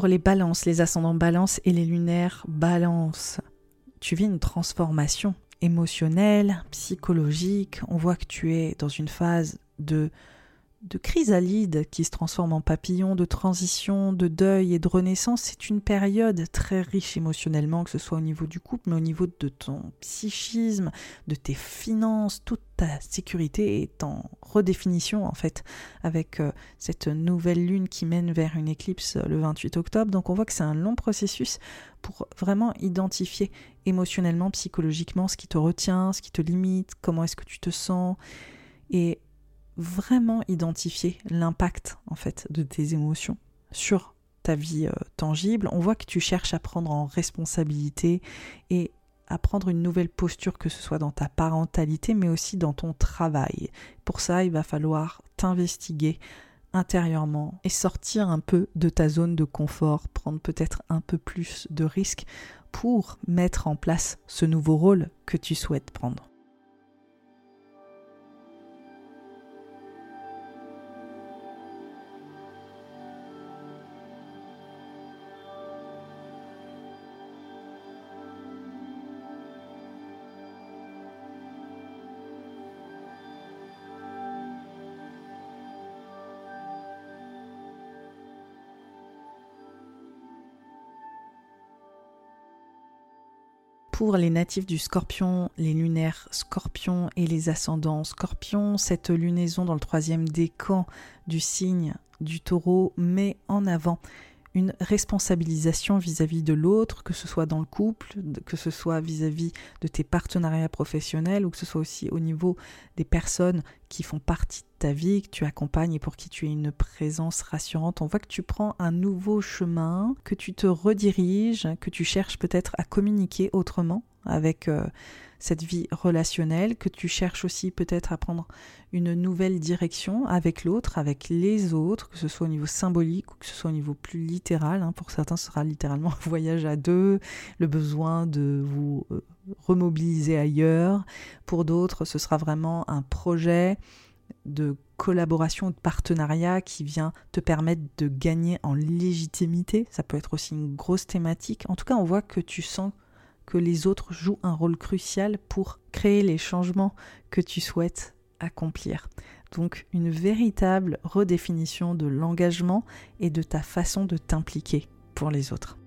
Les balances, les ascendants balance et les lunaires balance, tu vis une transformation émotionnelle, psychologique. On voit que tu es dans une phase de de chrysalide qui se transforme en papillon, de transition, de deuil et de renaissance. C'est une période très riche émotionnellement, que ce soit au niveau du couple, mais au niveau de ton psychisme, de tes finances, toute ta sécurité est en redéfinition en fait avec euh, cette nouvelle lune qui mène vers une éclipse le 28 octobre. Donc on voit que c'est un long processus pour vraiment identifier émotionnellement, psychologiquement ce qui te retient, ce qui te limite, comment est-ce que tu te sens et vraiment identifier l'impact en fait de tes émotions sur ta vie euh, tangible, on voit que tu cherches à prendre en responsabilité et à prendre une nouvelle posture, que ce soit dans ta parentalité, mais aussi dans ton travail. Pour ça, il va falloir t'investiguer intérieurement et sortir un peu de ta zone de confort, prendre peut-être un peu plus de risques pour mettre en place ce nouveau rôle que tu souhaites prendre. Les natifs du scorpion, les lunaires scorpions et les ascendants scorpions, cette lunaison dans le troisième décan du signe du taureau met en avant une responsabilisation vis-à-vis de l'autre, que ce soit dans le couple, que ce soit vis-à-vis de tes partenariats professionnels ou que ce soit aussi au niveau des personnes qui font partie de ta vie, que tu accompagnes et pour qui tu es une présence rassurante. On voit que tu prends un nouveau chemin, que tu te rediriges, que tu cherches peut-être à communiquer autrement avec euh, cette vie relationnelle, que tu cherches aussi peut-être à prendre une nouvelle direction avec l'autre, avec les autres, que ce soit au niveau symbolique ou que ce soit au niveau plus littéral. Hein. Pour certains, ce sera littéralement un voyage à deux, le besoin de vous euh, remobiliser ailleurs. Pour d'autres, ce sera vraiment un projet de collaboration, de partenariat qui vient te permettre de gagner en légitimité. Ça peut être aussi une grosse thématique. En tout cas, on voit que tu sens les autres jouent un rôle crucial pour créer les changements que tu souhaites accomplir. Donc une véritable redéfinition de l'engagement et de ta façon de t'impliquer pour les autres.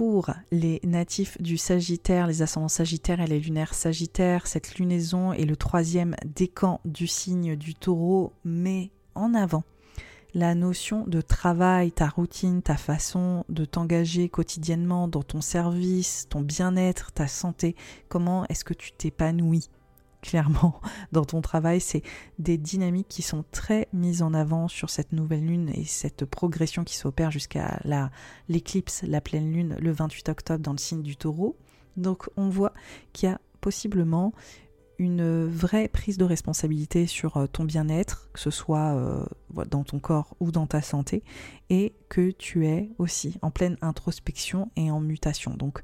Pour les natifs du Sagittaire, les ascendants Sagittaires et les lunaires Sagittaires, cette lunaison est le troisième décan du signe du taureau met en avant. La notion de travail, ta routine, ta façon de t'engager quotidiennement dans ton service, ton bien-être, ta santé, comment est-ce que tu t'épanouis? Clairement dans ton travail, c'est des dynamiques qui sont très mises en avant sur cette nouvelle lune et cette progression qui s'opère jusqu'à l'éclipse, la, pleine lune, le 28 octobre dans le signe du taureau. Donc on voit qu'il y a possiblement une vraie prise de responsabilité sur euh, ton bien-être, que ce soit euh, dans ton corps ou dans ta santé, et que tu es aussi en pleine introspection et en mutation. Donc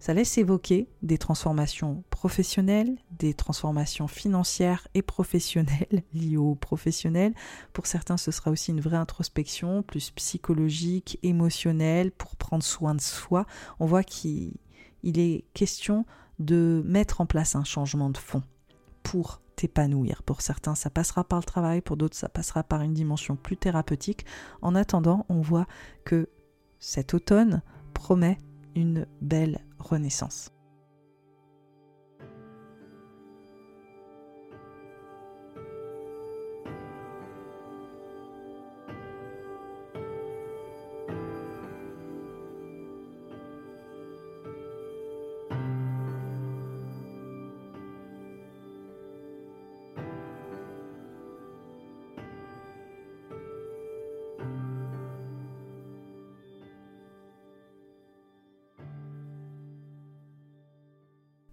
ça laisse évoquer des transformations professionnelles, des transformations financières et professionnelles liées aux professionnels. Pour certains, ce sera aussi une vraie introspection, plus psychologique, émotionnelle, pour prendre soin de soi. On voit qu'il est question de mettre en place un changement de fond pour t'épanouir. Pour certains, ça passera par le travail, pour d'autres, ça passera par une dimension plus thérapeutique. En attendant, on voit que cet automne promet une belle renaissance.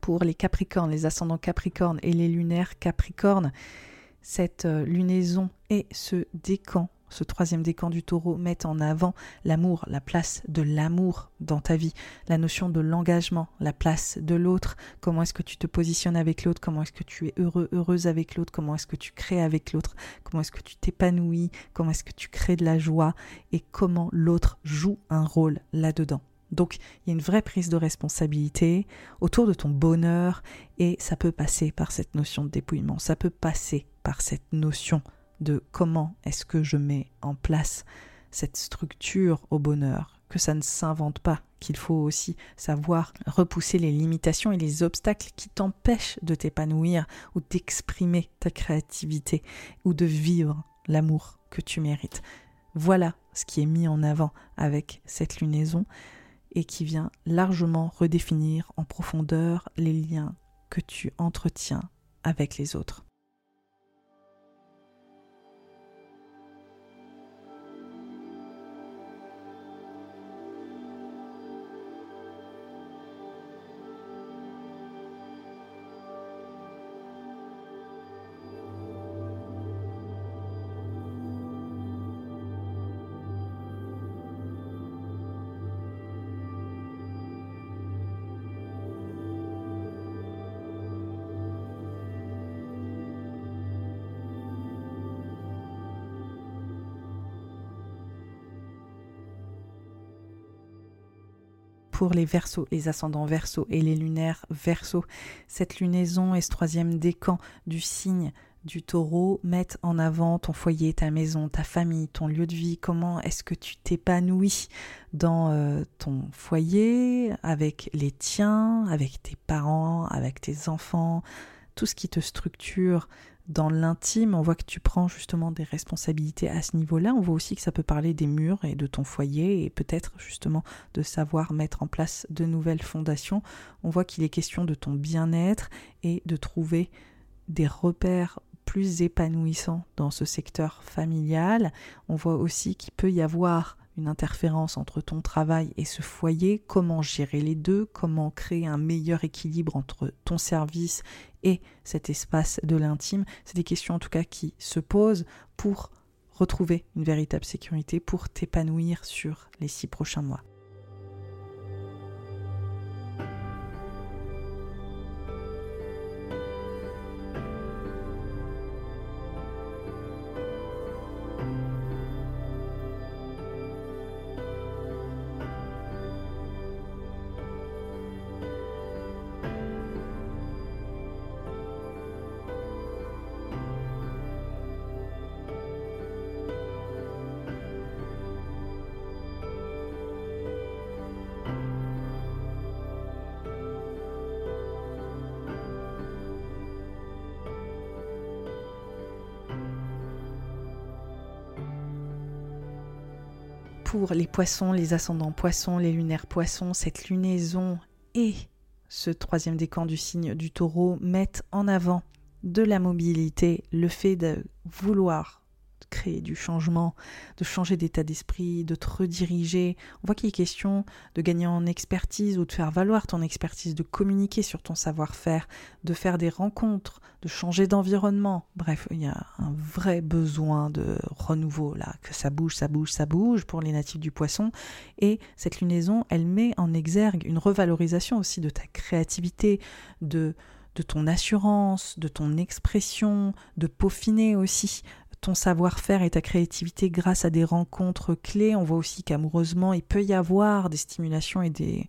Pour les Capricornes, les ascendants Capricornes et les lunaires Capricornes. cette euh, lunaison et ce décan ce troisième décan du taureau met en avant l'amour, la place de l'amour dans ta vie, la notion de l'engagement, la place de l'autre, comment est-ce que tu te positionnes avec l'autre, comment est-ce que tu es heureux, heureuse avec l'autre, comment est-ce que tu crées avec l'autre, comment est-ce que tu t'épanouis, comment est-ce que tu crées de la joie? Et comment l'autre joue un rôle là-dedans? Donc il y a une vraie prise de responsabilité autour de ton bonheur et ça peut passer par cette notion de dépouillement, ça peut passer par cette notion de comment est-ce que je mets en place cette structure au bonheur, que ça ne s'invente pas, qu'il faut aussi savoir repousser les limitations et les obstacles qui t'empêchent de t'épanouir ou d'exprimer ta créativité ou de vivre l'amour que tu mérites. Voilà ce qui est mis en avant avec cette lunaison et qui vient largement redéfinir en profondeur les liens que tu entretiens avec les autres. Pour les versos, les ascendants versos et les lunaires versos. Cette lunaison et ce troisième décan du signe du taureau mettent en avant ton foyer, ta maison, ta famille, ton lieu de vie, comment est-ce que tu t'épanouis dans euh, ton foyer, avec les tiens, avec tes parents, avec tes enfants, tout ce qui te structure dans l'intime, on voit que tu prends justement des responsabilités à ce niveau-là. On voit aussi que ça peut parler des murs et de ton foyer et peut-être justement de savoir mettre en place de nouvelles fondations. On voit qu'il est question de ton bien-être et de trouver des repères plus épanouissants dans ce secteur familial. On voit aussi qu'il peut y avoir une interférence entre ton travail et ce foyer, comment gérer les deux, comment créer un meilleur équilibre entre ton service et cet espace de l'intime. C'est des questions en tout cas qui se posent pour retrouver une véritable sécurité, pour t'épanouir sur les six prochains mois. Les poissons, les ascendants poissons, les lunaires poissons, cette lunaison et ce troisième décan du signe du taureau mettent en avant de la mobilité, le fait de vouloir créer du changement, de changer d'état d'esprit, de te rediriger. On voit qu'il est question de gagner en expertise ou de faire valoir ton expertise, de communiquer sur ton savoir-faire, de faire des rencontres, de changer d'environnement. Bref, il y a un vrai besoin de renouveau là, que ça bouge, ça bouge, ça bouge pour les natifs du poisson. Et cette lunaison, elle met en exergue une revalorisation aussi de ta créativité, de de ton assurance, de ton expression, de peaufiner aussi ton savoir-faire et ta créativité grâce à des rencontres clés. On voit aussi qu'amoureusement, il peut y avoir des stimulations et des,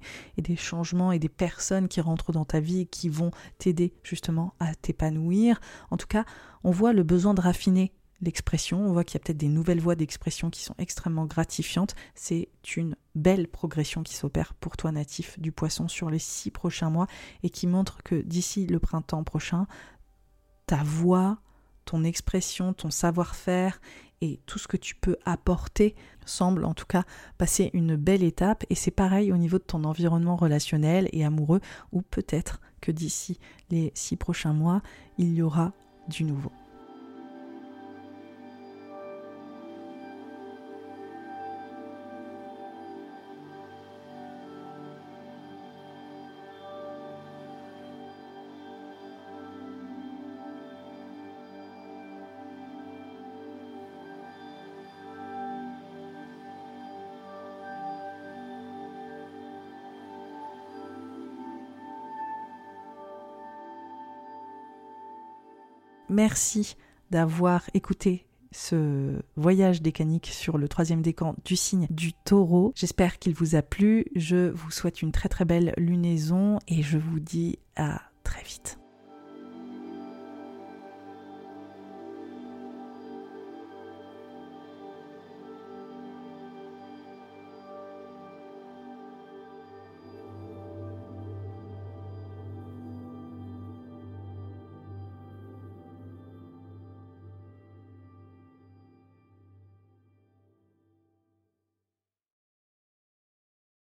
changements et des personnes qui rentrent dans ta vie et qui vont t'aider justement à t'épanouir. En tout cas, on voit le besoin de raffiner l'expression. On voit qu'il y a peut-être des nouvelles voies d'expression qui sont extrêmement gratifiantes. C'est une belle progression qui s'opère pour toi natif du poisson sur les six prochains mois et qui montre que d'ici le printemps prochain, ta voix, ton expression, ton savoir-faire et tout ce que tu peux apporter semble en tout cas passer une belle étape et c'est pareil au niveau de ton environnement relationnel et amoureux ou peut-être que d'ici les six prochains mois il y aura du nouveau. Merci d'avoir écouté ce voyage décanique sur le troisième décan du signe du taureau. J'espère qu'il vous a plu. Je vous souhaite une très très belle lunaison et je vous dis à très vite.